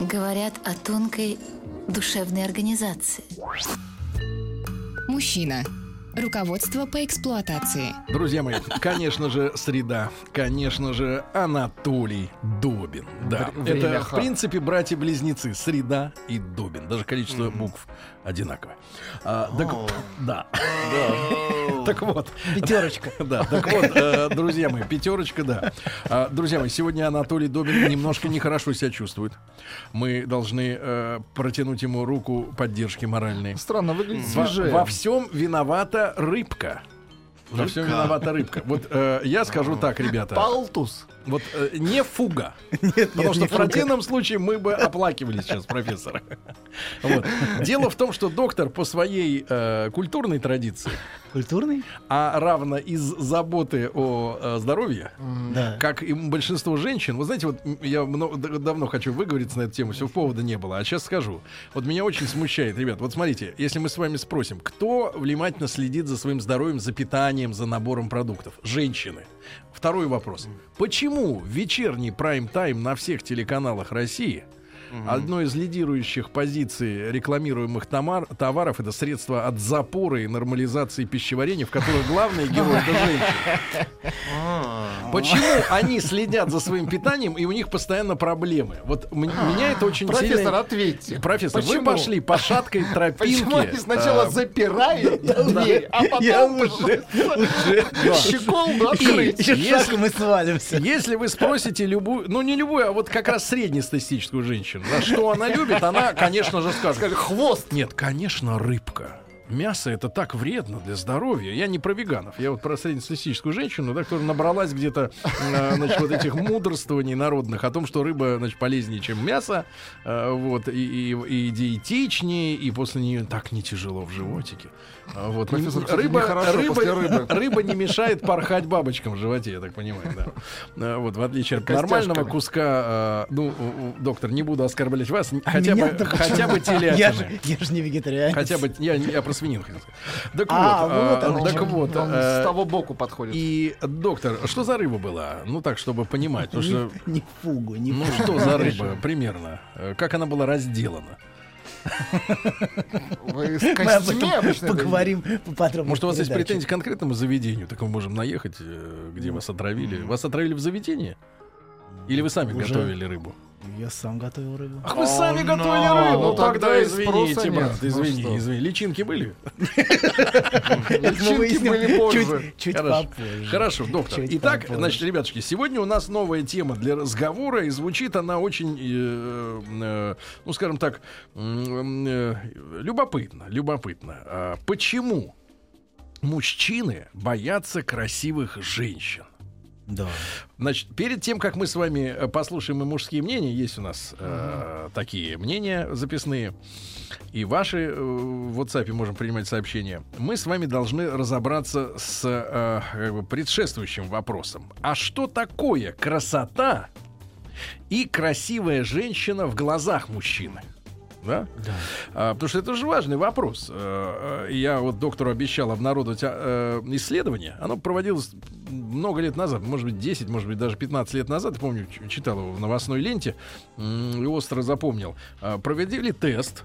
говорят о тонкой душевной организации. Мужчина. Руководство по эксплуатации. Друзья мои, конечно же, среда. Конечно же, Анатолий Добин. Да, Время это, в принципе, братья-близнецы. Среда и Добин. Даже количество букв одинаковое. А, так, да. Так вот. Пятерочка. Да, так вот, э, друзья мои, пятерочка, да. А, Друзья мои, сегодня Анатолий Добин немножко нехорошо себя чувствует. Мы должны э, протянуть ему руку поддержки моральной. Странно выглядит свежее. во всем виновата рыбка. Во всем виновата рыбка. Вот э, я скажу так, ребята. Палтус. Вот э, не фуга. Потому что в противном случае мы бы оплакивали сейчас профессора. Вот. Дело в том, что доктор по своей э, культурной традиции, Культурный? а равно из заботы о э, здоровье, Да. как и большинство женщин, вы знаете, вот я много- д- давно хочу выговориться на эту тему, все повода не было, а сейчас скажу. Вот меня очень смущает, ребят, вот смотрите, если мы с вами спросим, кто внимательно следит за своим здоровьем, за питанием, за набором продуктов? Женщины. Второй вопрос. Почему в вечерний прайм-тайм на всех телеканалах России Одной из лидирующих позиций рекламируемых томар- товаров это средства от запора и нормализации пищеварения, в которых главный герой это женщина. Почему они следят за своим питанием и у них постоянно проблемы? Вот м- меня это очень Профессор, сильно... ответьте. Профессор, вы Почему? пошли по шаткой тропинке. Почему они сначала а, запирают дверь, а потом уже, щеколду открыть? Если- мы свалимся. Если вы спросите любую, ну не любую, а вот как раз среднестатистическую женщину, да, что она любит, она, конечно же, скажет. Хвост. Нет, конечно, рыбка. Мясо это так вредно для здоровья. Я не про веганов, я вот про среднестатистическую женщину, да, которая набралась где-то, э, значит, вот этих мудрствований народных о том, что рыба, значит, полезнее, чем мясо, э, вот, и, и, и диетичнее, и после нее так не тяжело в животике. А Вот. Профессор, кстати, рыба, рыба, рыбы. рыба не мешает порхать бабочкам в животе, я так понимаю, да. Э, Вот, в отличие от нормального куска, э, ну, доктор, не буду оскорблять вас, хотя бы, хотя бы почему? Я же, телятины. я же не вегетарианец. Хотя бы, я, я про свинину хотел сказать. Так А, вот, вот э, так что. вот, Он э, с того боку подходит. и, доктор, что за рыба была? Ну, так, чтобы понимать. Потому что, Не, не фугу, не ну, фугу. что за рыба примерно? Э, Как она была разделана? Вы с Мы об костями этом обычно поговорим поподробнее. Может, у вас есть претензии к конкретному заведению? Так мы можем наехать, э, где вас отравили. Вас отравили в заведении? Или вы сами Уже. готовили рыбу? Я сам готовил рыбу. Ах, вы сами но. готовили рыбу? Ну, Ну, тогда тогда извините, брат. Ну, извини, что? извини. Личинки были? Личинки выясним были позже. Чуть, попозже. Хорошо, доктор. Итак, значит, ребятушки, сегодня у нас новая тема для разговора, и звучит она очень, э, э, ну, скажем так, э, любопытно, любопытно. А Почему мужчины боятся красивых женщин? Да. Значит, перед тем, как мы с вами э, послушаем и мужские мнения, есть у нас э, такие мнения записные, и ваши э, в WhatsApp можем принимать сообщения. Мы с вами должны разобраться с э, как бы предшествующим вопросом. А что такое красота и красивая женщина в глазах мужчины? Да? А, потому что это же важный вопрос. Э, э, Я вот доктору обещал обнародовать а, э, исследование. Оно проводилось много лет назад, может быть, 10, может быть, даже 15 лет назад. Помню, читал его в новостной ленте и остро запомнил. А, Проводили тест,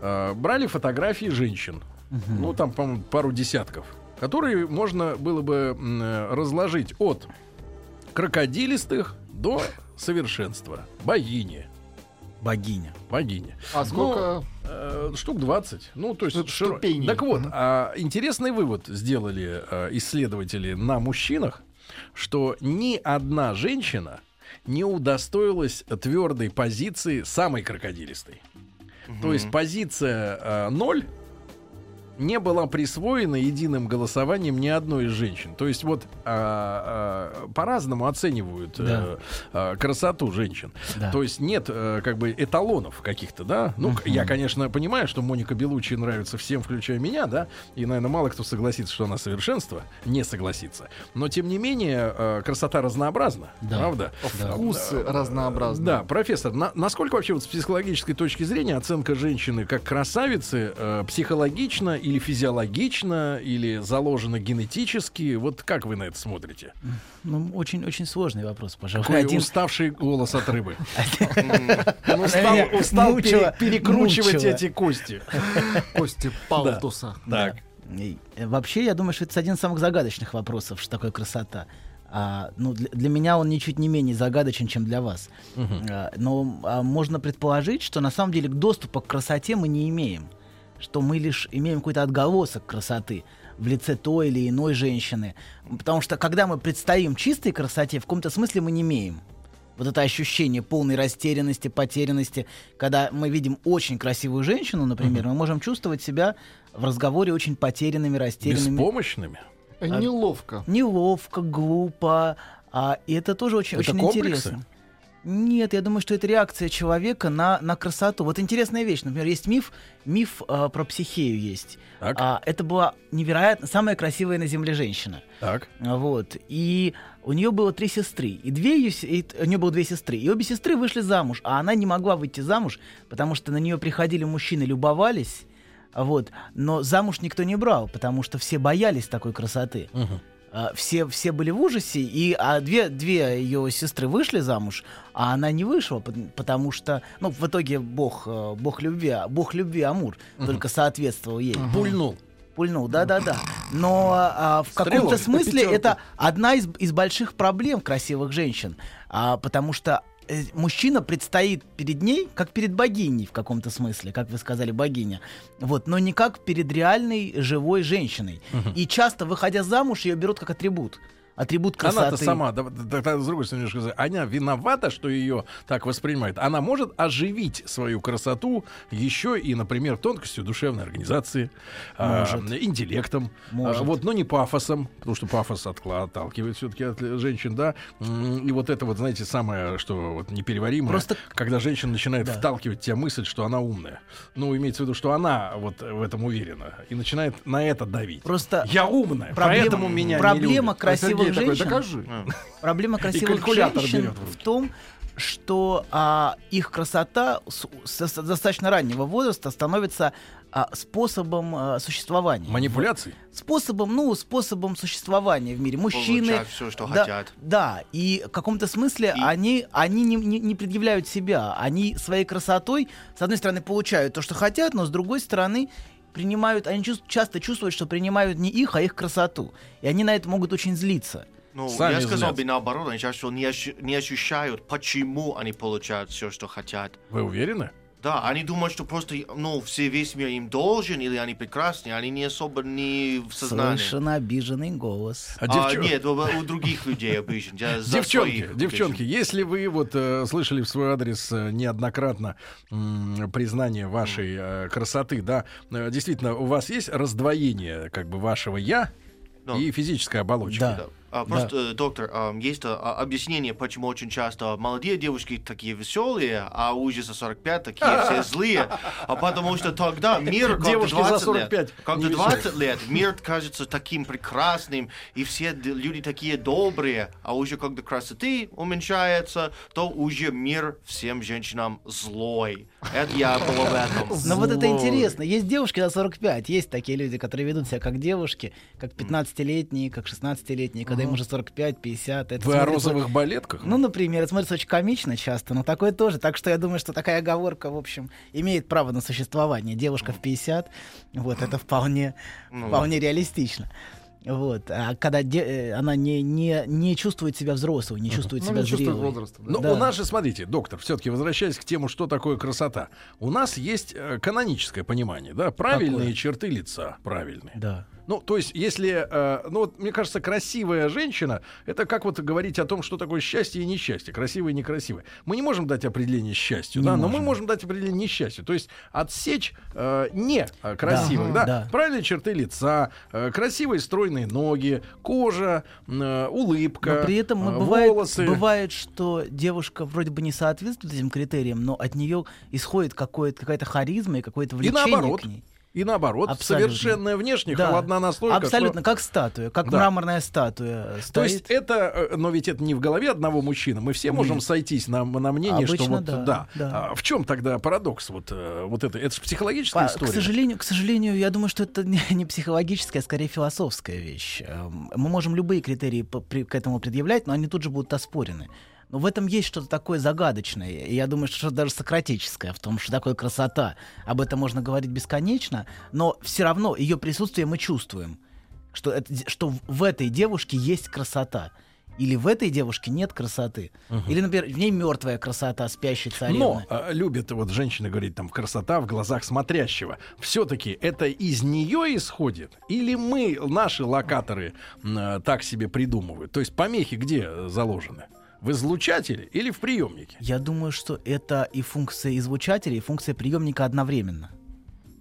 а, брали фотографии женщин. Ну, там, по-моему, пару десятков, которые можно было бы разложить от крокодилистых до совершенства. Богини. Богиня. Богиня. А сколько? Э, штук 20. Ну, то есть Stu- широ-. Так вот, Мгм. а, интересный вывод сделали э, исследователи на мужчинах, что ни одна женщина не удостоилась твердой позиции самой крокодилистой. То есть позиция э, ноль не была присвоена единым голосованием ни одной из женщин. То есть вот а, а, по-разному оценивают э, Да. а, красоту женщин. Да. То есть нет э, как бы эталонов каких-то, да. Ну, к- я, конечно, понимаю, что Моника Белучи нравится всем, включая меня, да. И, наверное, мало кто согласится, что она совершенство, не согласится. Но тем не менее э, красота разнообразна, Да. правда? Вкусы разнообразны. Да, профессор, на- насколько вообще вот с психологической точки зрения оценка женщины как красавицы э, психологично или физиологично или заложена генетически? Вот как вы на это смотрите? Ну, очень, очень сложный вопрос, пожалуй. Какой Один- уставший голос от рыбы. Он устал, пере- перекручивать эти кости. Кости Палтуса. Так. Э, Вообще, я думаю, что это один из самых загадочных вопросов, что такое красота. А, ну, для, для меня он ничуть не менее загадочен, чем для вас. А, но а, можно предположить, что на самом деле доступа к красоте мы не имеем. Что мы лишь имеем какой-то отголосок красоты в лице той или иной женщины. Потому что когда мы предстоим чистой красоте, в каком-то смысле мы не имеем. Вот это ощущение полной растерянности, потерянности, когда мы видим очень красивую женщину, например, мы можем чувствовать себя в разговоре очень потерянными, растерянными. Беспомощными? Э, Неловко. Неловко, глупо. А, и это тоже очень, Это очень комплексы? интересно. Нет, я думаю, что это реакция человека на, на красоту. Вот интересная вещь. Например, есть миф, миф а, про психею есть. Так. А, это была невероятно самая красивая на Земле женщина. Так. А, Вот. И у нее было три сестры. И две ее, и у нее было две сестры. И обе сестры вышли замуж. А она не могла выйти замуж, потому что на нее приходили мужчины, любовались. Вот. Но замуж никто не брал, потому что все боялись такой красоты. А, Все, все были в ужасе, и а две, две ее сестры вышли замуж, а она не вышла, пот- потому что, ну, в итоге бог, э, бог любви, а- бог любви Амур только соответствовал ей. Пульнул. Пульнул, да-да-да. Но а, в Стрелой каком-то смысле это одна из, из больших проблем красивых женщин. А, потому что э, мужчина предстоит перед ней, как перед богиней в каком-то смысле, как вы сказали, богиня. Вот, но не как перед реальной живой женщиной. И часто, выходя замуж, ее берут как атрибут. Атрибут красоты. Она-то сама, да, да, да, с другой стороны, немножко сказать, она виновата, что ее так воспринимают. Она может оживить свою красоту еще и, например, тонкостью душевной организации, а, интеллектом, Может. а, вот, но не пафосом, потому что пафос отталкивает все-таки от э, женщин, да. И вот это вот, знаете, самое, что вот непереваримое, Просто- когда женщина начинает Да. вталкивать тебя мысль, что она умная. Ну, имеется в виду, что она вот в этом уверена и начинает на это давить. Просто Я умная, проблема- поэтому меня не проблема любят. красивых Сергей такой, женщин. докажи. Проблема красивых женщин в том, что а, их красота с, с- с достаточно раннего возраста становится а, способом а, существования. Манипуляции? Способом, ну, способом существования в мире. Мужчины... Всё, что да, хотят. Да, и в каком-то смысле И- они, они не, не- не предъявляют себя. Они своей красотой, с одной стороны, получают то, что хотят, но с другой стороны, принимают, они чувс- часто чувствуют, что принимают не их, а их красоту. И они на это могут очень злиться. Ну, Сами я сказал злятся. бы наоборот, они ощу- не ощущают, почему они получают все, что хотят. Вы уверены? Да, они думают, что просто, ну, все весь мир им должен, или они прекрасны, они не особо не в сознании. Слышен обиженный голос. А А, девчон- нет, у, у других людей я за Девчонки, своих девчонки, если вы вот э, слышали в свой адрес э, неоднократно м, признание вашей э, красоты, да, э, действительно, у вас есть раздвоение как бы вашего я Ну. и физическая оболочка. Да. Да. А, просто, э, доктор, а, есть а, объяснение, почему очень часто молодые девушки такие веселые, а уже за 45 такие все злые. А потому что тогда мир, как Девушки за 20 45 лет, как не 20 лет, мир кажется таким прекрасным, и все люди такие добрые, а уже когда красоты уменьшается, то уже мир всем женщинам злой. Это я был в этом. Но вот это интересно. Есть девушки за 45, есть такие люди, которые ведут себя как девушки, как 15-летние, как 16-летние, когда им уже 45, 50. Это Вы о розовых балетках? Ну, например, это смотрится очень комично часто, но такое тоже. Так что я думаю, что такая оговорка, в общем, имеет право на существование. Девушка в 50, вот, это вполне, Ну, вполне реалистично. Вот. А когда де- э, она не, не, не чувствует себя взрослой, не чувствует Ну, себя не чувствует зрелой. возраста. да. Ну, Да. у нас же, смотрите, доктор, все-таки возвращаясь к тему, что такое красота. У нас есть э, каноническое понимание, да, правильные Какое? черты лица, правильные. Да. Ну, то есть, если, э, ну вот, мне кажется, красивая женщина, это как вот говорить о том, что такое счастье и несчастье, красивое и некрасивое. Мы не можем дать определение счастью, Не да, но мы можем. можем дать определение несчастью. То есть отсечь э, не э, красивых, да, да. правильные черты лица, э, красивые стройные ноги, кожа, э, улыбка, Но при этом мы, э, бывает, волосы. бывает, что девушка вроде бы не соответствует этим критериям, но от нее исходит какое-то, какая-то харизма и какое-то И влечение наоборот. к ней. И наоборот, Абсолютно. совершенная внешне, Да. холодна настолько, Абсолютно, что... как статуя, как Да. мраморная статуя То стоит. есть это, э, но ведь это не в голове одного мужчины. Мы все можем Нет. сойтись на, на мнении, что Обычно вот да, да. А в чем тогда парадокс вот, э, вот это? Это же психологическая По- история. К сожалению, к сожалению, я думаю, что это не, психологическая, а скорее философская вещь. Эм, Мы можем любые критерии к этому предъявлять, но они тут же будут оспорены. Но в этом есть что-то такое загадочное. И я думаю, что что-то даже сократическое в том, что такое красота. Об этом можно говорить бесконечно, но все равно ее присутствие мы чувствуем. Что, это, что в- этой девушке есть красота. Или в этой девушке нет красоты. Или, например, в ней мертвая красота спящей царевны. Но э, любят вот женщины говорить там красота в глазах смотрящего. Все-таки это из нее исходит? Или мы, наши локаторы, э, так себе придумывают? То есть помехи где э, заложены? В излучателе или в приемнике? Я думаю, что это и функция излучателя, и функция приемника одновременно.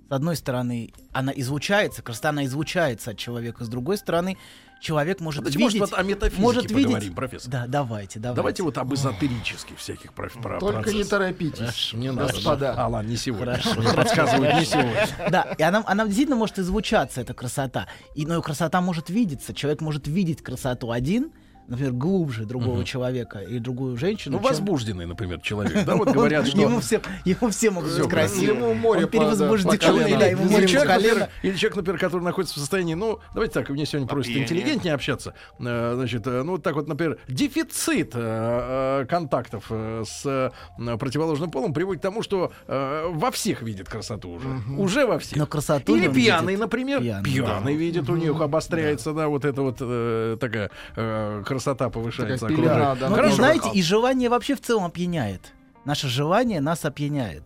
С одной стороны, она излучается, красота она излучается от человека. С другой стороны, человек может Давайте, видеть... может, вот о метафизике может видеть... поговорим, профессор. Да, давайте, давайте. Давайте вот об эзотерических всяких про, про- Только не процессах. торопитесь, Не надо, господа. да. А, ладно, не сегодня. Хорошо. Подсказывают, не сегодня. Да, и она, она действительно может излучаться, эта красота. И, но и красота может видеться. Человек может видеть красоту один, например, глубже другого человека или другую женщину. Ну, чем- возбужденный, например, человек. Да, вот говорят, что... Ему все, ему все могут быть красивы. Ему море перевозбужден, да, ему Или море человек, например, колено. или человек, например, который находится в состоянии, ну, давайте так, мне сегодня просят Опьянение. интеллигентнее общаться, Э, значит, э, ну, вот так вот, например, дефицит э, контактов с противоположным полом приводит к тому, что во всех видит красоту уже, уже во всех. Но красоту Или пьяный, например, Пьяный, видит, у них обостряется, да, вот эта вот такая красота повышается. Такая пелена, да, Ну, Хорошо. и знаете, и желание вообще в целом опьяняет. Наше желание нас опьяняет.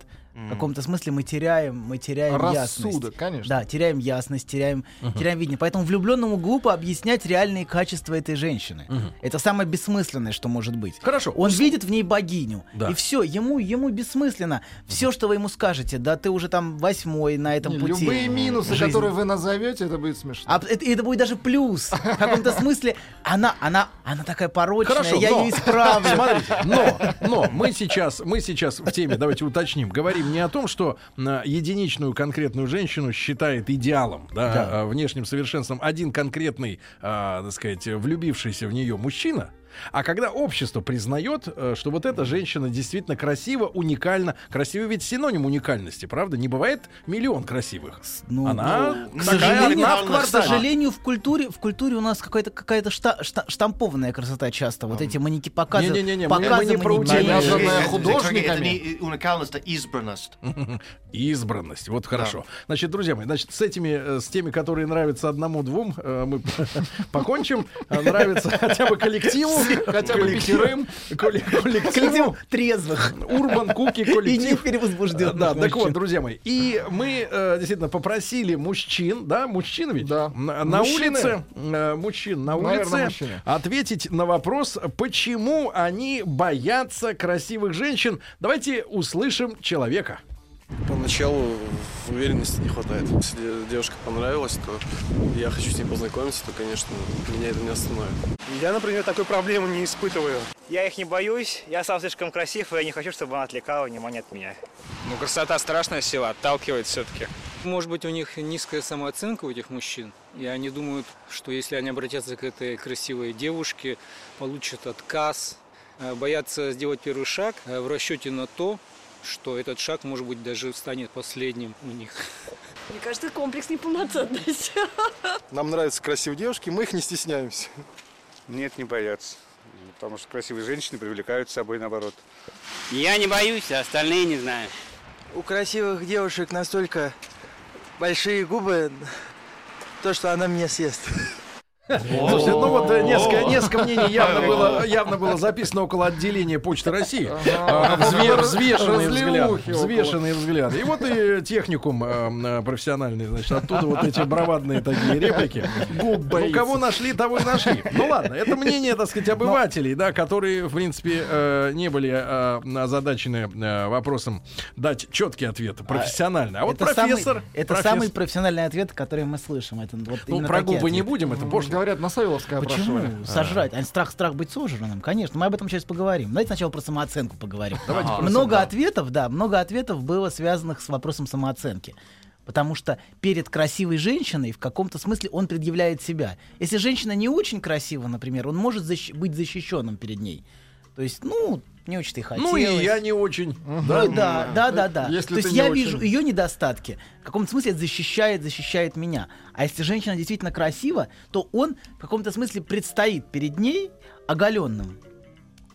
В каком-то смысле мы теряем, мы теряем Рассудок, ясность. конечно. Да, теряем ясность, теряем, теряем видение. Поэтому влюбленному глупо объяснять реальные качества этой женщины. Это самое бессмысленное, что может быть. Хорошо. Он Ус- видит в ней богиню. Да. И все, ему, ему бессмысленно. Все, что вы ему скажете, да ты уже там восьмой на этом Не, пути. Любые минусы, жизни. которые вы назовете, это будет смешно. А это, это будет даже плюс. В каком-то смысле она, она, она такая порочная, Хорошо, я но- ее исправлю. Смотрите, но, но мы сейчас, мы сейчас в теме, давайте уточним, говорим не о том, что на единичную конкретную женщину считает идеалом, да, Да. а, внешним совершенством один конкретный, а, так сказать, влюбившийся в нее мужчина. А когда общество признает, э, что вот эта женщина действительно красива, уникальна, красива ведь синоним уникальности, правда? Не бывает миллион красивых. Ну, Она к такая сожалению, одна в к сожалению, в культуре, в культуре у нас какая-то какая-то шта- шта- штампованная красота часто. Вот эти манеки показы, Не-не-не, мы- показы мы не про. Навязанная художниками. Это не уникальность, это избранность. Избранность. Вот хорошо. Значит, друзья мои, значит, с этими, э, с теми, которые нравятся одному-двум, э, мы покончим. А Нравится хотя бы коллективу. Хотя бы пятерым. колле- Коллектив Коллективу. трезвых Урбан Куки и не коллектив. перевозбужденных Да, так вот, друзья мои, и мы э, действительно попросили мужчин, да, мужчин ведь, Да. на, улице, э, мужчин на улице, ответить на вопрос, почему они боятся красивых женщин. Давайте услышим человека. Поначалу уверенности не хватает. Если девушка понравилась, то я хочу с ней познакомиться, то, конечно, меня это не остановит. Я, например, такой проблемы не испытываю. Я их не боюсь, я сам слишком красив, и я не хочу, чтобы она отвлекала внимание от меня. Ну, красота страшная сила, отталкивает все-таки. Может быть, у них низкая самооценка у этих мужчин, и они думают, что если они обратятся к этой красивой девушке, получат отказ, э, боятся сделать первый шаг э, в расчете на то, что этот шаг, может быть, даже станет последним у них. Мне кажется, комплекс неполноценности. Нам нравятся красивые девушки, мы их не стесняемся. Нет, не боятся. Потому что красивые женщины привлекают с собой наоборот. Я не боюсь, а остальные не знаю. У красивых девушек настолько большие губы, то, что она меня съест. Слушайте, ну вот э, несколько, несколько мнений явно было, явно было записано около отделения Почты России. А, взве- Взвешенные взгляды. Взвешенные взгляды. И вот и техникум э, э, профессиональный, значит, оттуда вот эти бровадные такие реплики. Ну, кого нашли, того и нашли. Ну ладно, это мнение, так сказать, обывателей, да, которые, в принципе, не были озадачены вопросом дать четкий ответ, профессионально. А вот это самый- профессор... это самый профессиональный ответ, который мы слышим. Ну, про губы не будем, это пошло. Говорят, на Савеловское Почему? опрашивали. Сожрать. А страх, страх быть сожранным, конечно. Мы об этом сейчас поговорим. Давайте сначала про самооценку поговорим. Давайте про много сам- да. ответов, да, много ответов было связанных с вопросом самооценки. Потому что перед красивой женщиной в каком-то смысле он предъявляет себя. Если женщина не очень красива, например, он может защи- быть защищенным перед ней. То есть, ну, не очень-то и хотелось. Ну и я не очень. Ну да, да, да, да. Если То есть я очень. вижу ее недостатки. В каком-то смысле это защищает, защищает меня. А если женщина действительно красива, то он в каком-то смысле предстоит перед ней оголенным.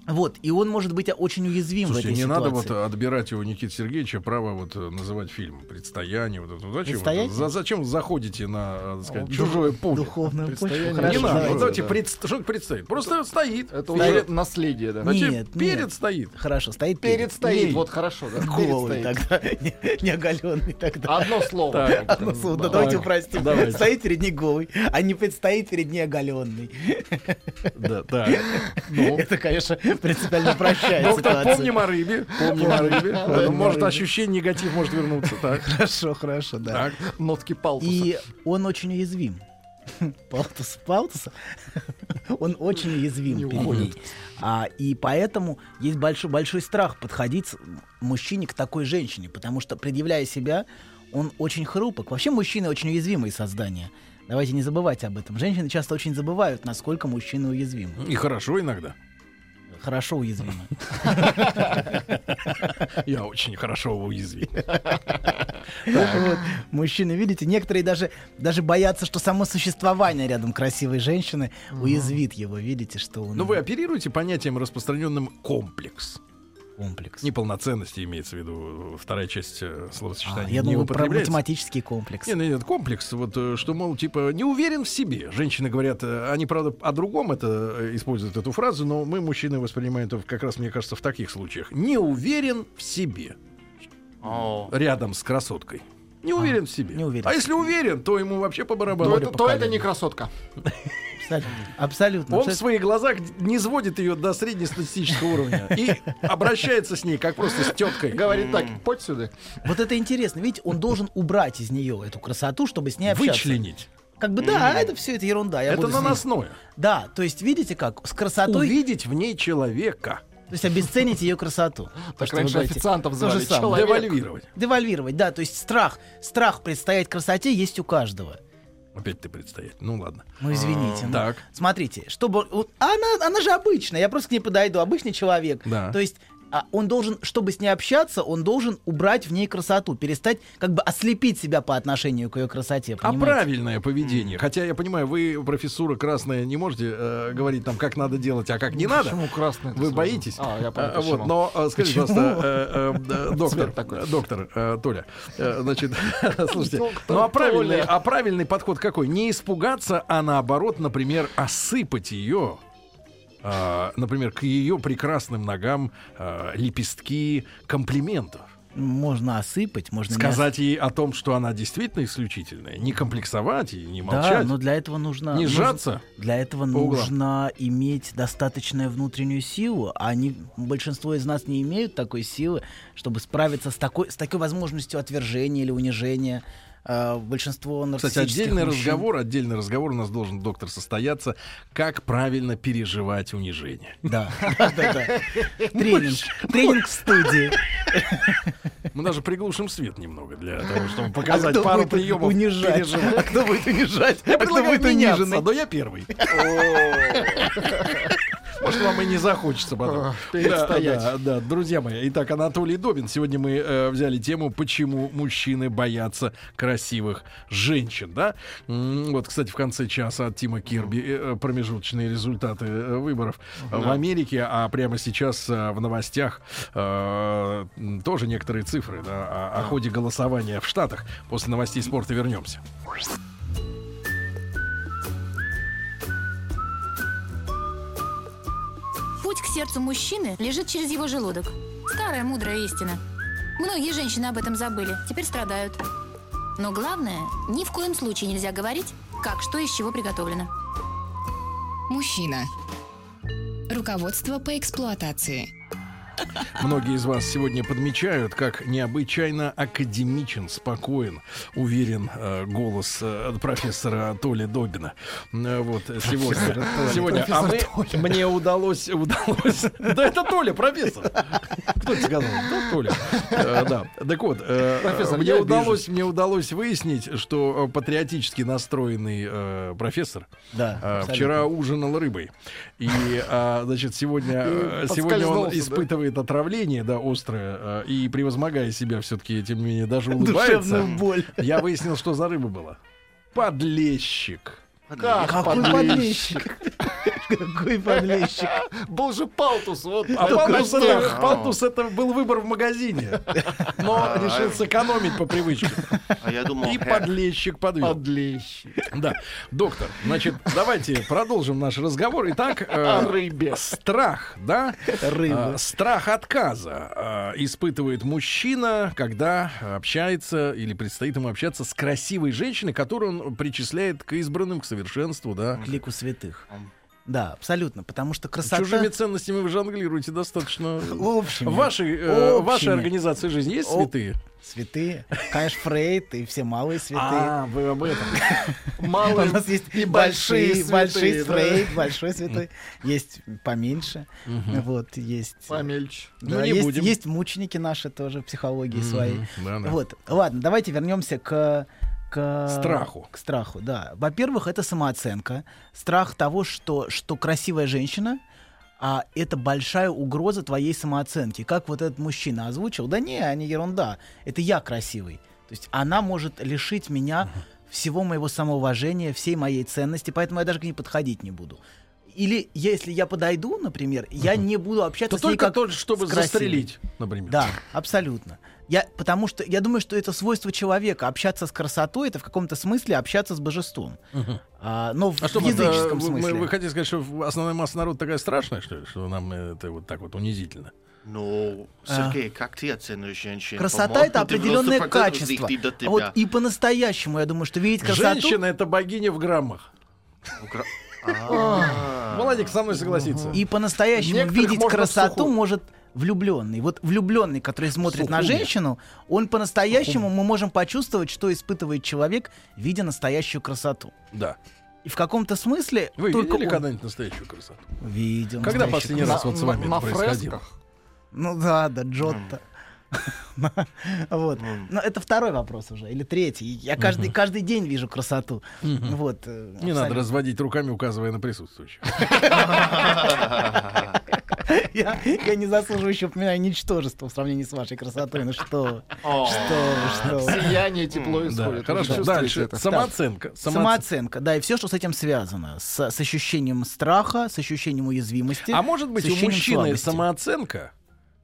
Вот, и он может быть очень уязвим Слушайте, в этой не ситуации. надо вот отбирать у Никиты Сергеевича право вот э, называть фильм «Предстояние». Вот это. Зачем, «Предстояние»? это? За- зачем вы заходите на, э, так сказать, О, чужое поле? Духовную почву. Предстояние. Хорошо, не надо. давайте. Вот давайте, да. пред- что это предстоит? Просто стоит. Это Стоит. уже наследие, да. Значит, Нет, перед нет. стоит. Хорошо, стоит Перед стоит, Нет, вот хорошо, да. Перед голый стоит. тогда, не, не оголенный тогда. Одно слово. Так. Одно слово, да, давайте упростим. давайте. Стоит перед ней голый, а не предстоит перед ней оголенный. Да, так. Ну, Это, конечно, принципиально упрощает доктор, ситуацию. помним о рыбе. Помним о рыбе. Ну, Может, ощущение негатив может вернуться. Так. Хорошо, хорошо, да. Так. Нотки палтуса. И он очень уязвим. Палтус, Палтуса, он очень уязвим Не перед ней. А, и поэтому есть большой, большой страх подходить мужчине к такой женщине, потому что, предъявляя себя, он очень хрупок. Вообще мужчины очень уязвимые создания. Давайте не забывать об этом. Женщины часто очень забывают, насколько мужчины уязвимы. И хорошо иногда. Хорошо уязвимы. Я очень хорошо уязвим. Вот. Мужчины, видите, некоторые даже, даже боятся, что само существование рядом красивой женщины уязвит его. Видите, что он... Но вы оперируете понятием распространенным комплекс. Комплекс. Неполноценности имеется в виду вторая часть э, А, словосочетания. я не думал про употребляется. математический комплекс. Нет, нет, нет, комплекс, вот, э, что, мол, типа, не уверен в себе. Женщины говорят, э, они, правда, о другом это используют эту фразу, но мы, мужчины, воспринимаем это как раз, мне кажется, в таких случаях. Не уверен в себе О, рядом с красоткой. Не уверен в себе. не уверен а если уверен, то ему вообще по барабану. То это, то это не красотка. Абсолютно. Абсолютно. Он в своих глазах не сводит ее до среднестатистического уровня и обращается с ней, как просто с теткой. Говорит так, подь сюда. Вот это интересно. Видите, он должен убрать из нее эту красоту, чтобы с ней общаться. Вычленить. Как бы да, это все это ерунда. я Это наносное. Да, то есть видите как? С красотой. Увидеть в ней человека. То есть обесценить ее красоту. Так что раньше официантов То же звали. самое. Человек. Девальвировать. Девальвировать, да, то есть страх. Страх предстоять красоте есть у каждого. Опять ты предстоять. Ну ладно. Ну, извините. ну, Так. Смотрите, чтобы... Она, она же обычная, я просто к ней подойду, обычный человек. Да. То есть а он должен, чтобы с ней общаться, он должен убрать в ней красоту, перестать как бы ослепить себя по отношению к ее красоте. А понимаете? правильное поведение. Хотя я понимаю, вы, профессура красная, не можете э, говорить там, как надо делать, а как не надо. Почему красный? Вы боитесь? А, я понял, А, вот, но э, скажите, Почему? пожалуйста, э, э, э, доктор, такой. э, доктор э, Толя, э, значит, слушайте, ну а правильный, а правильный подход какой? Не испугаться, а наоборот, например, осыпать ее. А, например, к ее прекрасным ногам а, лепестки комплиментов. Можно осыпать, можно не Сказать ей о том, что она действительно исключительная. Не комплексовать и не Да, молчать. но для этого нужно... Не нужно- сжаться Для этого углам. нужно иметь достаточную внутреннюю силу, а они, большинство из нас не имеют такой силы, чтобы справиться с такой, с такой возможностью отвержения или унижения. А, большинство Кстати, отдельный мужчин- разговор, отдельный разговор у нас должен, доктор, состояться, как правильно переживать унижение. Да, да, да. Тренинг. Тренинг в студии. Мы даже приглушим свет немного для того, чтобы показать пару приемов унижать? А кто будет унижать? Я А кто предлагаю будет меняться, униженный? но я первый. Может, вам и не захочется потом. А, Да, перестоять. да, да, друзья мои. Итак, Анатолий Добин. Сегодня мы э, взяли тему, почему мужчины боятся красивых женщин, да? Вот, кстати, в конце часа от Тима Кирби э, промежуточные результаты э, выборов э, в Америке, а прямо сейчас э, в новостях э, тоже некоторые цифры да, о, о ходе голосования в Штатах. После новостей спорта вернемся. Сердцу мужчины лежит через его желудок. Старая мудрая истина. Многие женщины об этом забыли, теперь страдают. Но главное, ни в коем случае нельзя говорить, как что из чего приготовлено. Мужчина. Руководство по эксплуатации. Многие из вас сегодня подмечают, как необычайно академичен, спокоен, уверен э, голос э, профессора Толи Добина. Э, вот сегодня. сегодня. А мы, мне удалось, удалось. Да это Толя, профессор. Кто тебе сказал? Да, Толя. Э, да. Так вот, э, Профессор, мне удалось, мне удалось выяснить, что э, патриотически настроенный э, профессор Да, э, вчера ужинал рыбой. И, а, значит, сегодня, э, И сегодня он да? Испытывает отравление, да, острое, э, и превозмогая себя все-таки, тем не менее, даже улыбается. Боль. Я выяснил, что за рыба была. Подлещик. Как Какой подлещик? Какой подлещик? Был же палтус, вот. А палтус это, палтус это был выбор в магазине. Но решил сэкономить по привычке. А я думал, И хэ. подлещик подвел. Подлещик. Да, доктор, значит, давайте продолжим наш разговор. Итак, э, рыбе. страх, да? Рыба. Э, страх отказа э, испытывает мужчина, когда общается или предстоит ему общаться с красивой женщиной, которую он причисляет к избранным, к совершенству, да. К лику святых. Да, абсолютно, потому что красота... Чужими ценностями вы жонглируете достаточно. Общими. В вашей, э, в вашей организации жизни есть святые? Святые. Конечно, Фрейд и все малые святые. А, вы об этом. У Малые нас есть и большие, большие. Фрейд, большой святой. Есть поменьше. Вот, есть... Помельче. Да, Ну, не есть, будем. есть мученики наши тоже, психологии своей. Вот, ладно, давайте вернемся к... К Страху. К страху, да. Во-первых, это самооценка. Страх того, что, что красивая женщина, а это большая угроза твоей самооценки. Как вот этот мужчина озвучил, да не, не ерунда, это я красивый. То есть она может лишить меня всего моего самоуважения, всей моей ценности, поэтому я даже к ней подходить не буду. Или если я подойду, например, я не буду общаться То с ней только как то, чтобы с красивой. застрелить, например. Да, абсолютно. Я, потому что я думаю, что это свойство человека общаться с красотой, это в каком-то смысле общаться с божеством. А, но в, А что, это, языческом вы, смысле. вы хотите сказать, что основная масса народа такая страшная, что ли, что нам это вот так вот унизительно? Ну, Сергей, как ты оцениваешь женщин? Красота По-моему, это определенное 90% качество. А. Вот и по-настоящему, я думаю, что видеть красоту. Женщина это богиня в граммах. Владик со мной согласится. И по-настоящему видеть красоту может влюбленный. Вот влюбленный, который смотрит на женщину, он по-настоящему мы можем почувствовать, что испытывает человек, видя настоящую красоту. Да. И в каком-то смысле Вы только видели он когда-нибудь настоящую красоту? видел. Когда последний раз вот с вами на это происходило? фресках. Ну да, да, Джотто. Вот. Но это второй вопрос уже, или третий. Я каждый, каждый день вижу красоту. Вот. э, Не надо разводить руками, указывая на присутствующих. Я, я не заслуживающий упоминаю ничтожество в сравнении с вашей красотой. Ну что что что. Сияние, тепло Да, исходит. Вы хорошо. Дальше. это? Самооценка. Самооценка. Самооценка, да, и все, что с этим связано. С, с ощущением страха, с ощущением уязвимости. А может быть у мужчины слабости. самооценка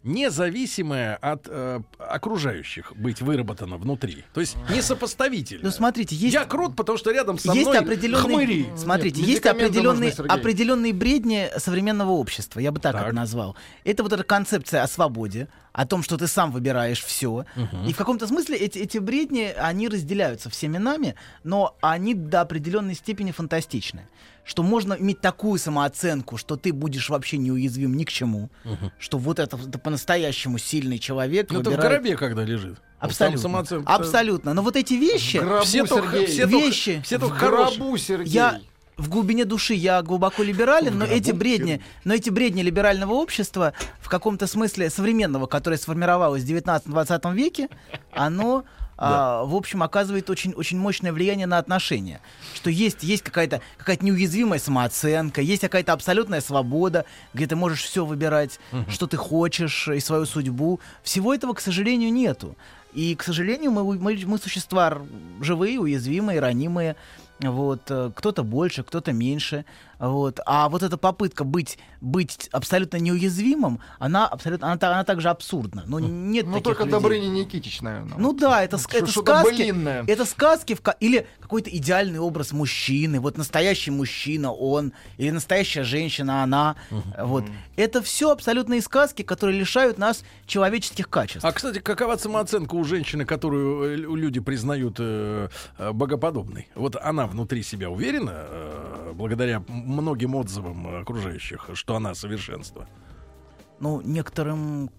независимая от э, окружающих быть выработана внутри. То есть несопоставительно. Ну, смотрите, есть... Я крут, потому что рядом со есть мной определенные, хмыри. смотрите, Нет, есть определенные, нужны, определенные бредни современного общества, я бы так, Так. это назвал. Это вот эта концепция о свободе, о том, что ты сам выбираешь все. И в каком-то смысле эти, эти бредни, они разделяются всеми нами, но они до определенной степени фантастичны. Что можно иметь такую самооценку, что ты будешь вообще неуязвим ни к чему, что вот это, это по-настоящему сильный человек. Ну, это в выбирает- коробе, когда лежит. Вот Абсолютно. самооценка- Абсолютно. Но вот эти вещи... В гробу, Все только- Сергей. все только- вещи. все только в хорошие. гробу, Сергей. Я в глубине души я глубоко либерален, но эти бредни, но эти бредни либерального общества в каком-то смысле современного, которое сформировалось в 19-20 веке, оно а, в общем, оказывает очень, очень мощное влияние на отношения. Что есть, есть какая-то какая неуязвимая самооценка, есть какая-то абсолютная свобода, где ты можешь все выбирать, что ты хочешь, и свою судьбу. Всего этого, к сожалению, нету. И, к сожалению, мы, мы, мы существа живые, уязвимые, ранимые. Вот, э, кто-то больше, кто-то меньше. Вот. А вот эта попытка быть, быть абсолютно неуязвимым, она абсолютно, она, она также абсурдна. Ну, нет Ну, таких только людей. Добрыня Никитич, наверное. Ну да, это, это сказки. былинное. Это сказки в или какой-то идеальный образ мужчины. Вот настоящий мужчина он или настоящая женщина она. Вот это все абсолютные сказки, которые лишают нас человеческих качеств. А, кстати, какова самооценка у женщины, которую э, лю- люди признают э, э, богоподобной? Вот она внутри себя уверена, э, благодаря многим отзывам окружающих, что она совершенство? Ну, некоторым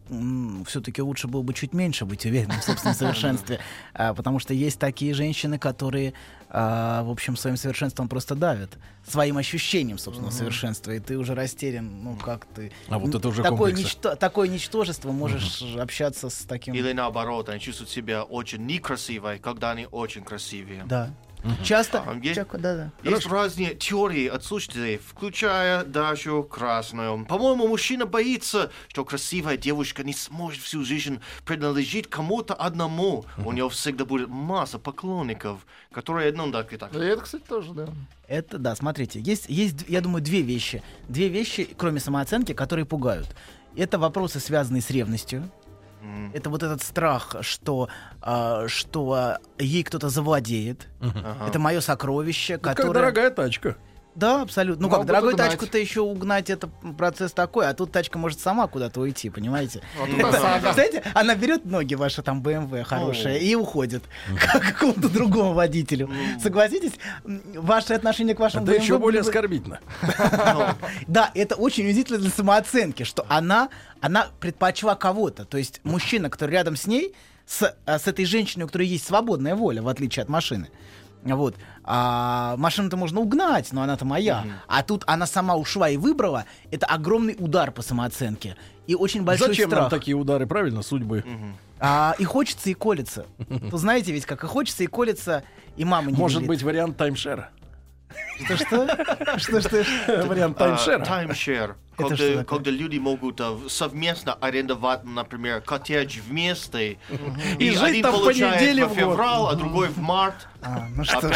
все-таки лучше было бы чуть меньше быть уверенным в собственном совершенстве, а, потому что есть такие женщины, которые, а, в общем, своим совершенством просто давят, своим ощущением собственного совершенства, и ты уже растерян, ну как ты... А вот это уже такое, комплексы. ничто- такое ничтожество можешь общаться с таким... Или наоборот, они чувствуют себя очень некрасивой, когда они очень красивые. Да. Часто... А, есть- Чако- да-да. Есть разные теории отсутствия, включая даже красную. По-моему, мужчина боится, что красивая девушка не сможет всю жизнь принадлежить кому-то одному. У него всегда будет масса поклонников, которые, ну, так и так. Это, кстати, тоже, да. Это да, смотрите, есть, есть, я думаю, две вещи. Две вещи, кроме самооценки, которые пугают. Это вопросы, связанные с ревностью. Это вот этот страх, что, а, что а, ей кто-то завладеет. Ага. Это мое сокровище, Ну, как которое... дорогая тачка. Да, абсолютно. Ну Могут как, дорогую угнать. тачку-то еще угнать, это процесс такой, а тут тачка может сама куда-то уйти, понимаете? Сага. Знаете, она берет ноги ваши там BMW хорошие и уходит к какому-то другому водителю. Согласитесь, м, ваше отношение к вашему BMW еще более оскорбительно. Да, это очень унизительно для самооценки, что она, она предпочла кого-то. То есть мужчина, который рядом с ней, с, а, с этой женщиной, у которой есть свободная воля, в отличие от машины. Вот. А машину-то можно угнать, но она-то моя. А тут она сама ушла и выбрала. Это огромный удар по самооценке. И очень большой Зачем страх. нам такие удары, правильно, судьбы? А, и хочется, и колется. Вы знаете ведь, как и хочется, и колется, и мама не Может быть, вариант таймшера? Что-что? Что-что? Вариант таймшера. Таймшер. Это что Когда, такое? когда люди могут а, в- совместно арендовать, например, коттедж вместе. И жить один там понедельник в февраль, а другой в март. А, ну что ж.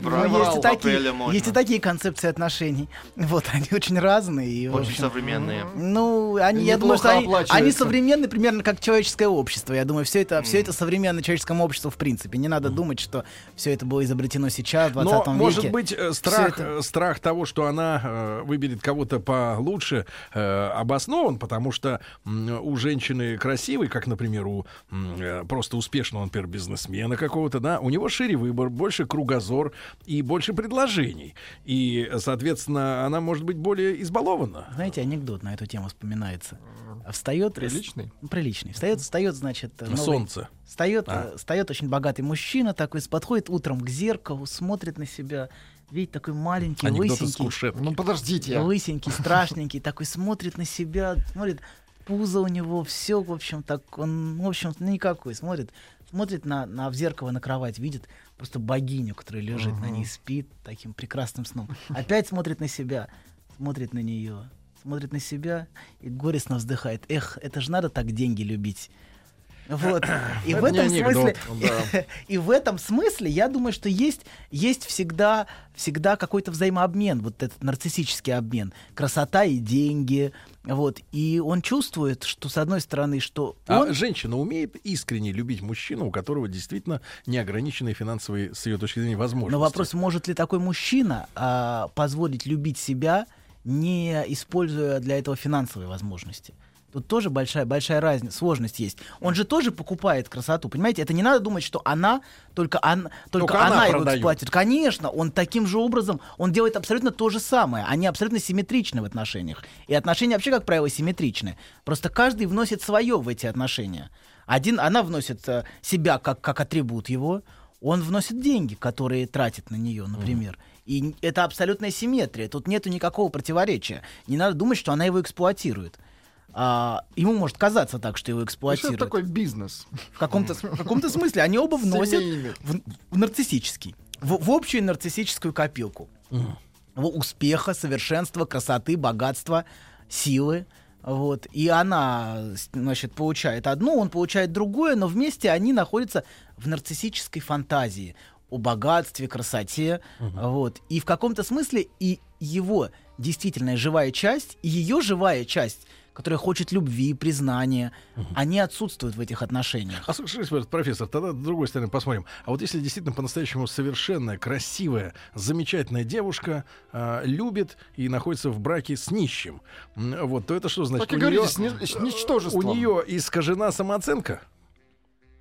Ну, есть, и такие, есть и концепции отношений. Вот, они очень разные. И, Очень общем, современные. Ну, они, И я думаю, что они, оплачиваются. они современны примерно как человеческое общество. Я думаю, все это, все это современное человеческому обществу в принципе. Не надо думать, что все это было изобретено сейчас, в 20 Но, веке. может быть, э, страх, это- э, страх того, что она э, выберет кого-то получше, э, обоснован, потому что у женщины красивой, как, например, у э, просто успешного, например, бизнесмена какого-то, да, у него шире выбор, больше кругозор и больше предложений. И, соответственно, она может быть более избалована. Знаете, анекдот на эту тему вспоминается. Встает... Приличный? Приличный. Встает, встает, значит... новый- Солнце. Встает, А. э, встает очень богатый мужчина такой, подходит утром к зеркалу, смотрит на себя, видит такой маленький, Анекдот из лысенький. Ну, подождите. лысенький, страшненький, такой смотрит на себя, смотрит, пузо у него, все, в общем, так, он, в общем, ну, никакой, смотрит, смотрит на, на в зеркало на кровать, видит просто богиню, которая лежит на ней, спит таким прекрасным сном. Опять смотрит на себя, смотрит на нее, смотрит на себя и горестно вздыхает. Эх, это же надо так деньги любить. Вот. И в этом смысле, и в этом смысле, я думаю, что есть, есть всегда, всегда какой-то взаимообмен, вот этот нарциссический обмен. Красота и деньги. Вот. И он чувствует, что с одной стороны, что А женщина умеет искренне любить мужчину, у которого действительно неограниченные финансовые, с ее точки зрения, возможности. Но вопрос, может ли такой мужчина а, позволить любить себя, не используя для этого финансовые возможности? Тут тоже большая, большая разница, сложность есть. Он же тоже покупает красоту, понимаете? Это не надо думать, что она, только, он, только, Только она она, его эксплуатирует. Конечно, он таким же образом, он делает абсолютно то же самое. Они абсолютно симметричны в отношениях. И отношения вообще, как правило, симметричны. Просто каждый вносит свое в эти отношения. Один, она вносит э, себя как, как атрибут его, он вносит деньги, которые тратит на нее, например. И это абсолютная симметрия. Тут нету никакого противоречия. Не надо думать, что она его эксплуатирует. А, ему может казаться так, что его Ну, что эксплуатируют. это такой бизнес? В каком-то, в каком-то смысле они оба вносят в, в нарциссический, в, в общую нарциссическую копилку. В успеха, совершенства, красоты, богатства, силы. Вот. И она, значит, получает одно, он получает другое, но вместе они находятся в нарциссической фантазии. о богатстве, красоте. Вот. И в каком-то смысле и его действительно живая часть, и ее живая часть, которая хочет любви, признания, они отсутствуют в этих отношениях. А слушайте, профессор, тогда с другой стороны посмотрим. А вот если действительно по-настоящему совершенная, красивая, замечательная девушка а, любит и находится в браке с нищим, вот, то это что значит? Так и У говорите, неё- с ни- с ничтожеством. У нее искажена самооценка?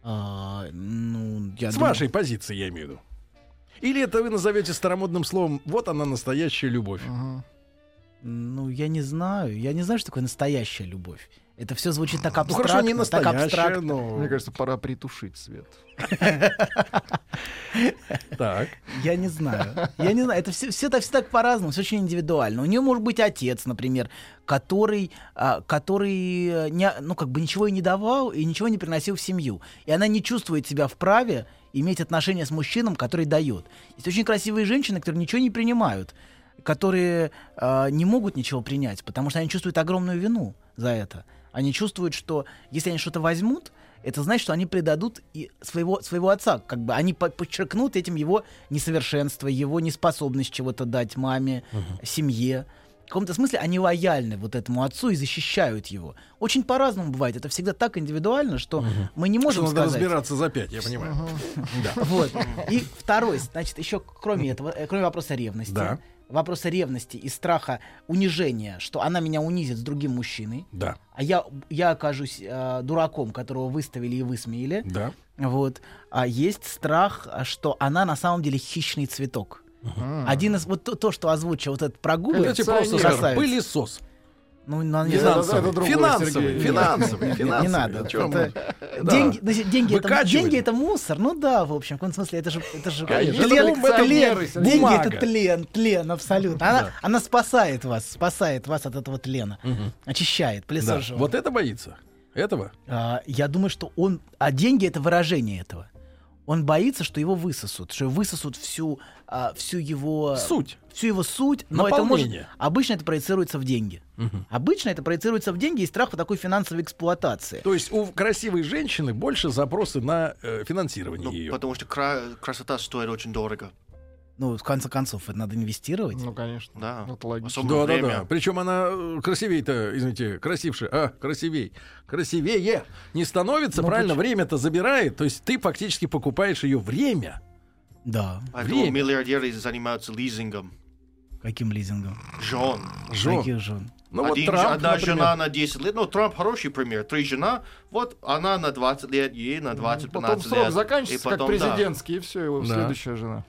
А, ну, я с думаю- вашей позиции, я имею в виду. Или это вы назовете старомодным словом «вот она настоящая любовь». Ну, я не знаю. Я не знаю, что такое настоящая любовь. Это все звучит так Ну, абстрактно. хорошо, не так настоящая, абстрактно. но... Мне кажется, пора притушить свет. Так. Я не знаю. Я не знаю. Это все, все, так, все так по-разному, все очень индивидуально. У нее может быть отец, например, который, а, который э, не, ну, как бы ничего и не давал, и ничего не приносил в семью. И она не чувствует себя вправе иметь отношения с мужчином, который дает. Есть очень красивые женщины, которые ничего не принимают, которые а, не могут ничего принять, потому что они чувствуют огромную вину за это. Они чувствуют, что если они что-то возьмут, это значит, что они предадут и своего, своего отца. Как бы они по- подчеркнут этим его несовершенство, его неспособность чего-то дать маме, семье. В каком-то смысле они лояльны вот этому отцу и защищают его. Очень по-разному бывает. Это всегда так индивидуально, что мы не можем Что надо сказать. разбираться за пять, я понимаю. Да. Вот. И второй, значит, еще кроме этого, э, кроме вопроса ревности, Да. Вопроса ревности и страха унижения, что она меня унизит с другим мужчиной, Да. а я, я окажусь э, дураком, которого выставили и высмеяли. Да. Вот. А есть страх, что она на самом деле хищный цветок. Один из вот то, то, что озвучил вот этот прогул. Давайте просто скажем, пылесос. Ну, ну, не Финансовый. знаю. Финансовый, Сергей. финансовый, Не- не- финансовый. Не надо. Это-? Да. Деньги, значит, деньги, это, деньги это мусор. Ну да, в общем, в каком смысле это же, это же Конечно. тлен, Это это тлен. деньги бумага. это тлен, тлен абсолютно. Она, Да. она спасает вас, спасает вас от этого тлена, очищает, Да. пылесос. Вот это боится. Этого? А, я думаю, что он... А деньги — это выражение этого. Он боится, что его высосут, что высосут всю, а, всю его... Суть. Всю его суть, но это может... Обычно это проецируется в деньги. Обычно это проецируется в деньги и страх по такой финансовой эксплуатации. То есть у красивой женщины больше запросы на э, финансирование ее. Потому что кра- красота стоит очень дорого. Ну, в конце концов, это надо инвестировать. Ну, конечно. Да. Это логично. Да, да, время. да. Причем она э, красивей-то, извините, красивше, а, красивей, красивее не становится, Ну, правильно, почему? время-то забирает. То есть ты фактически покупаешь ее время. Да. Поэтому Время. миллиардеры занимаются лизингом. Каким лизингом? Жен. Жен. Каких жен? Ну вот Один, Трамп, одна например. жена на 10 лет. Ну, Трамп хороший пример. Три жена. Вот она на 20 лет, ей на 20-15 Потом лет. срок И заканчивается, как потом, да. президентский, и все, его Да. следующая жена.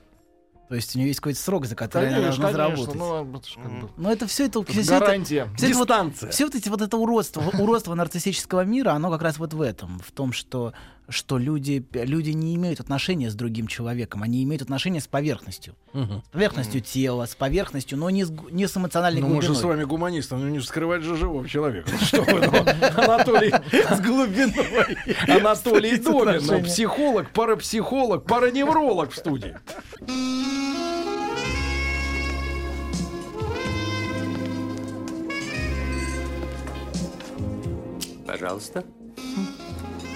То есть у нее есть какой-то срок, за который она Конечно, должна конечно. заработать. Ну, как Но это все это, это всё это- гарантия. Все это вот- Дистанция. Все вот эти вот это уродство, уродство нарциссического мира, оно как раз вот в этом, в том, что что люди люди не имеют отношения с другим человеком, они имеют отношения с поверхностью, Мгм. с поверхностью тела, с поверхностью, но не с, не с эмоциональной Ну, мы же глубиной. с вами гуманисты, ну не скрывать же живого человека. Ну, Что вы, ну, Анатолий с глубиной. Анатолий отношения. психолог, парапсихолог, параневролог в студии. Пожалуйста.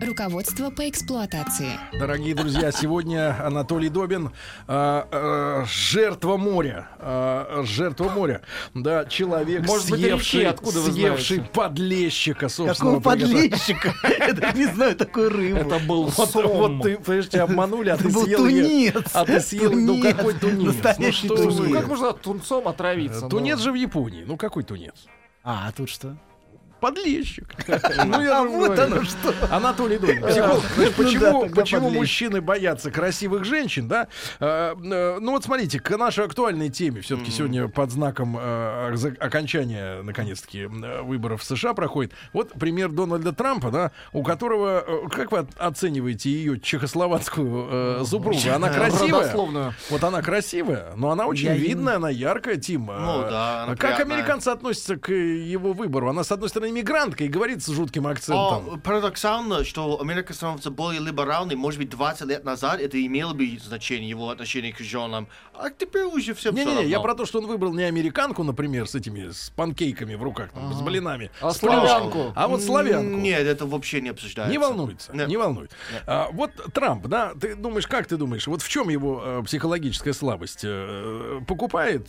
Руководство по эксплуатации. Дорогие друзья, сегодня Анатолий Добин, а, а, жертва моря, а, жертва моря, да, человек, Может быть, съевший, реки, откуда вы съевший знаете? подлещика, собственно. Какого подлещика? Я не знаю такую рыбу. Это был Вот, сом. вот ты, понимаешь, тебя обманули, а ты съел тунец. А ты съел, ну Тунец. какой тунец? Настоящий ну, что тунец. Ну, как можно тунцом отравиться? ну? Тунец же в Японии. Ну какой тунец? А, а тут что? Подлещик. Ну, я А вот оно что. Анатолий психолог. Значит, Ну да, почему, почему мужчины боятся красивых женщин, да? Э, э, ну вот смотрите, к нашей актуальной теме все-таки сегодня под знаком э, окончания, наконец-таки, выборов в США проходит. Вот пример Дональда Трампа, да, у которого, как вы оцениваете ее чехословацкую э, супругу? Она красивая? Вот она красивая, но она очень видная, она яркая, Тим. Ну да, Как американцы относятся к его выбору? Она, с одной стороны, иммигрантка и говорит с жутким акцентом. А, парадоксально, что Америка становится более либеральной, может быть, 20 лет назад это имело бы значение его отношение к женам, а теперь уже всем всё Не-не-не, я про то, что он выбрал не американку, например, с этими, с панкейками в руках, там, с блинами. А с славянку? А вот славянку. Нет, это вообще не обсуждается. Не волнуется, Нет. не волнует. А, вот Трамп, да, ты думаешь, как ты думаешь, вот в чем его э, психологическая слабость? Э, покупает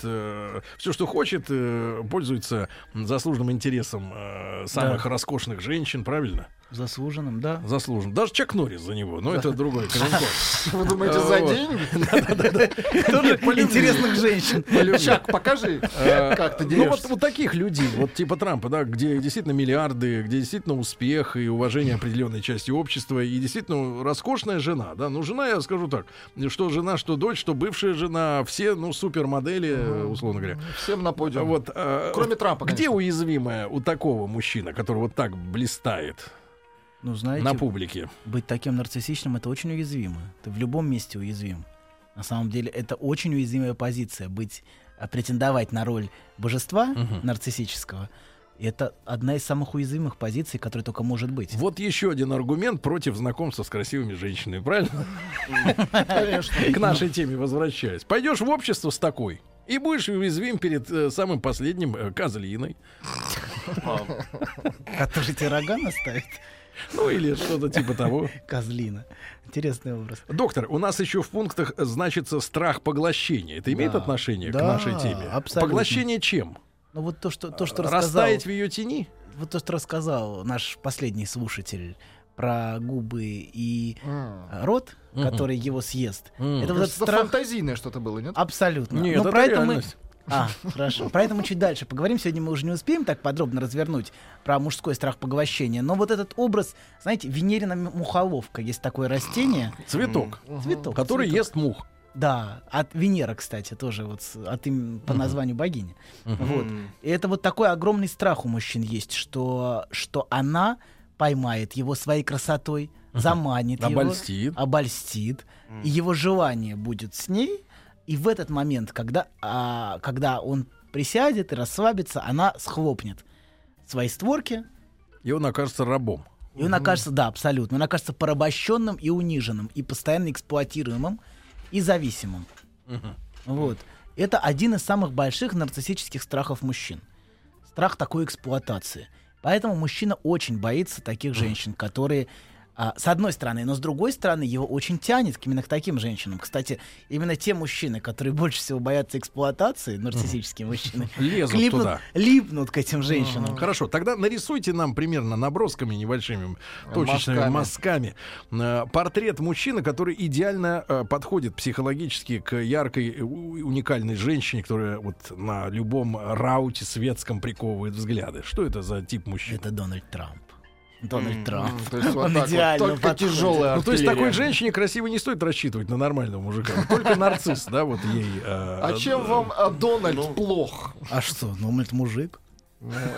все, что хочет, э, пользуется заслуженным интересом э, самых Да. роскошных женщин, правильно? Заслуженным, да. Заслужен. Даже Чак Норрис за него, но это другой Коленков. Вы думаете, за деньги? Тоже интересных женщин. Чак, покажи, Э, как ты Ну вот, таких людей, вот типа Трампа, да, где действительно миллиарды, где действительно успех и уважение определенной части общества, и действительно роскошная жена, да. Ну, жена, я скажу так, что жена, что дочь, что бывшая жена, все, ну, супермодели, условно говоря. Всем на подиум. Вот, э, Кроме Трампа, Где уязвимая у такого мужчины, который вот так блистает Ну, знаете, на публике? быть таким нарциссичным это очень уязвимо. Ты в любом месте уязвим. На самом деле это очень уязвимая позиция. Быть, а, претендовать на роль божества Мгм. нарциссического. Это одна из самых уязвимых позиций, которая только может быть. Вот еще один аргумент против знакомства с красивыми женщинами, правильно? Конечно. К нашей теме возвращаясь. Пойдешь в общество с такой и будешь уязвим перед э, самым последним э, козлиной. Который тебе рога наставит. Ну или что-то типа того. Козлина. Интересный образ. Доктор, у нас еще в пунктах значится страх поглощения. Это имеет Да. отношение к Да, нашей теме? абсолютно. Поглощение чем? Ну вот то, что, то, что рассказал... Растаять в ее тени? Вот то, что рассказал наш последний слушатель про губы и э, рот, Мгм. который его съест. Мне Это вот этот страх... фантазийное что-то было, нет? Абсолютно. Нет, Но это про это мы... А, хорошо. Про это мы чуть дальше поговорим. Сегодня мы уже не успеем так подробно развернуть про мужской страх поглощения. Но вот этот образ, знаете, венерина мухоловка. Есть такое растение. Цветок. Цветок. Который цветок. ест мух. Да, от Венера, кстати, тоже вот от им по названию богини. Вот. И это вот такой огромный страх у мужчин есть, что, что она поймает его своей красотой, заманит его, Обольстит. обольстит, и его желание будет с ней. И в этот момент, когда, а, когда он присядет и расслабится, она схлопнет свои створки, И он окажется рабом. и он окажется, да, абсолютно, он окажется порабощенным и униженным, и постоянно эксплуатируемым, и зависимым. Вот. Это один из самых больших нарциссических страхов мужчин. Страх такой эксплуатации. Поэтому мужчина очень боится таких женщин, которые, а, с одной стороны, но с другой стороны, его очень тянет к именно к таким женщинам. Кстати, именно те мужчины, которые больше всего боятся эксплуатации, нарциссические мужчины, Лезут липнут, туда. липнут к этим женщинам. Хорошо, тогда нарисуйте нам примерно набросками небольшими, точечными мазками, э, портрет мужчины, который идеально э, подходит психологически к яркой, э, уникальной женщине, которая вот на любом рауте светском приковывает взгляды. Что это за тип мужчины? Это Дональд Трамп. Дональд Трамп. то есть вот Он так вот, идеально только подходит. тяжелая Ну, то есть такой женщине красивой не стоит рассчитывать на нормального мужика. Только нарцисс, да, вот ей. э, А чем вам а, Дональд плох? А что, ну это мужик.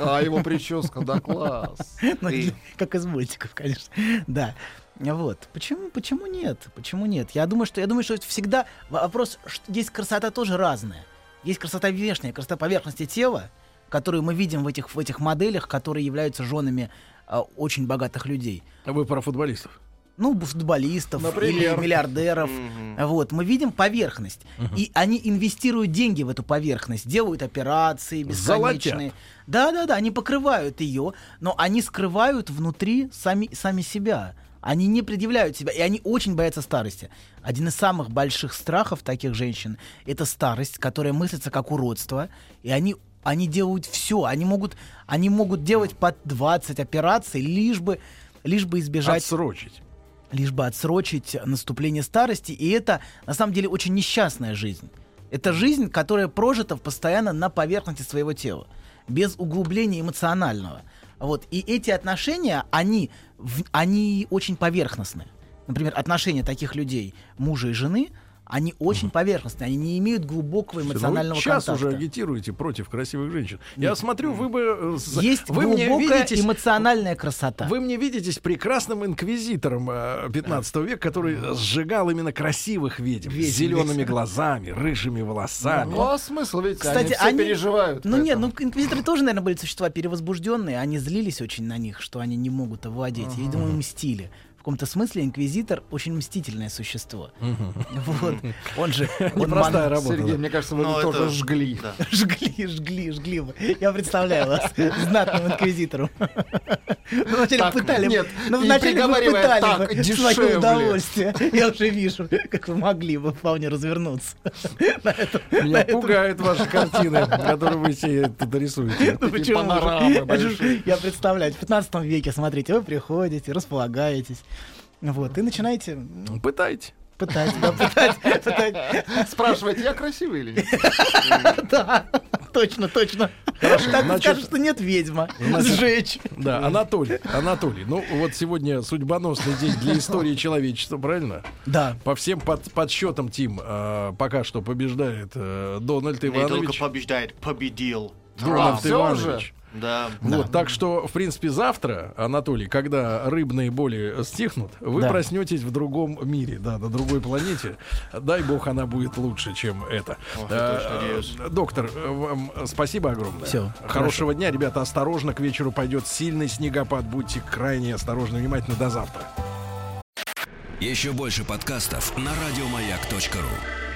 А его прическа, да класс. Ну, Как из мультиков, конечно. Да. Вот. Почему, почему нет? Почему нет? Я думаю, что я думаю, что это всегда вопрос, что есть красота тоже разная. Есть красота внешняя, красота поверхности тела, которую мы видим в этих, в этих моделях, которые являются женами а, очень богатых людей. А вы про футболистов? Ну, футболистов Например. или миллиардеров. Вот, мы видим поверхность. И они инвестируют деньги в эту поверхность, делают операции бесконечные. Золотят. Да, да, да, они покрывают ее, но они скрывают внутри сами, сами себя. Они не предъявляют себя, и они очень боятся старости. Один из самых больших страхов таких женщин — это старость, которая мыслится как уродство, и они они делают все, они могут, они могут делать под 20 операций, лишь бы, лишь бы избежать Отсрочить. лишь бы отсрочить наступление старости. И это, на самом деле, очень несчастная жизнь. Это жизнь, которая прожита постоянно на поверхности своего тела, без углубления эмоционального. Вот. И эти отношения, они, они очень поверхностны. Например, отношения таких людей, мужа и жены, они очень поверхностные, они не имеют глубокого эмоционального вы сейчас контакта. уже агитируете против красивых женщин. Я смотрю, вы бы... э, с- Есть вы мне глубокая видитесь- эмоциональная красота. Вы мне видитесь прекрасным инквизитором э, 15 века, который сжигал именно красивых ведьм с Ведьм, зелеными ведьм. глазами, рыжими волосами. Ну а смысл, видите, Кстати, они все переживают. Ну нет, ну инквизиторы тоже, наверное, были существа перевозбужденные. Они злились очень на них, что они не могут овладеть. Я думаю, мстили. В каком-то смысле инквизитор очень мстительное существо. Вот. Он же... он Непростая работа. Сергей, мне кажется, вы Ну, тоже жгли. Жгли, жгли, жгли. вы. Я представляю вас знатным инквизитором. Вначале пытали. нет, ну, вначале вы пытали свое удовольствие. Я уже вижу, как вы могли бы вполне развернуться. Меня пугают ваши картины, которые вы себе тут рисуете. Ну, почему. Я представляю, в 15 веке, смотрите, вы приходите, располагаетесь, вот, и начинаете ну, Пытайте. пытать, да, пытать, пытать. Спрашиваете, я красивый или нет? Да, точно, точно. Так значит- скажут, что нет ведьма. Значит, Сжечь. Да, Анатолий, Анатолий, ну вот сегодня судьбоносный день для истории человечества, правильно? Да. По всем под- подсчетам, Тим, э, пока что побеждает э, Дональд Не только Иванович. побеждает, победил. Дональд всё Иванович. Да. Вот, так что, в принципе, завтра, Анатолий, когда рыбные боли стихнут, вы Да. проснетесь в другом мире, да, на другой планете. Дай бог, она будет лучше, чем это. Э, Доктор, вам спасибо огромное. Всё, Хорошего дня, ребята. Осторожно, к вечеру пойдет сильный снегопад. Будьте крайне осторожны, внимательно. До завтра. Еще больше подкастов на радиомаяк.ру.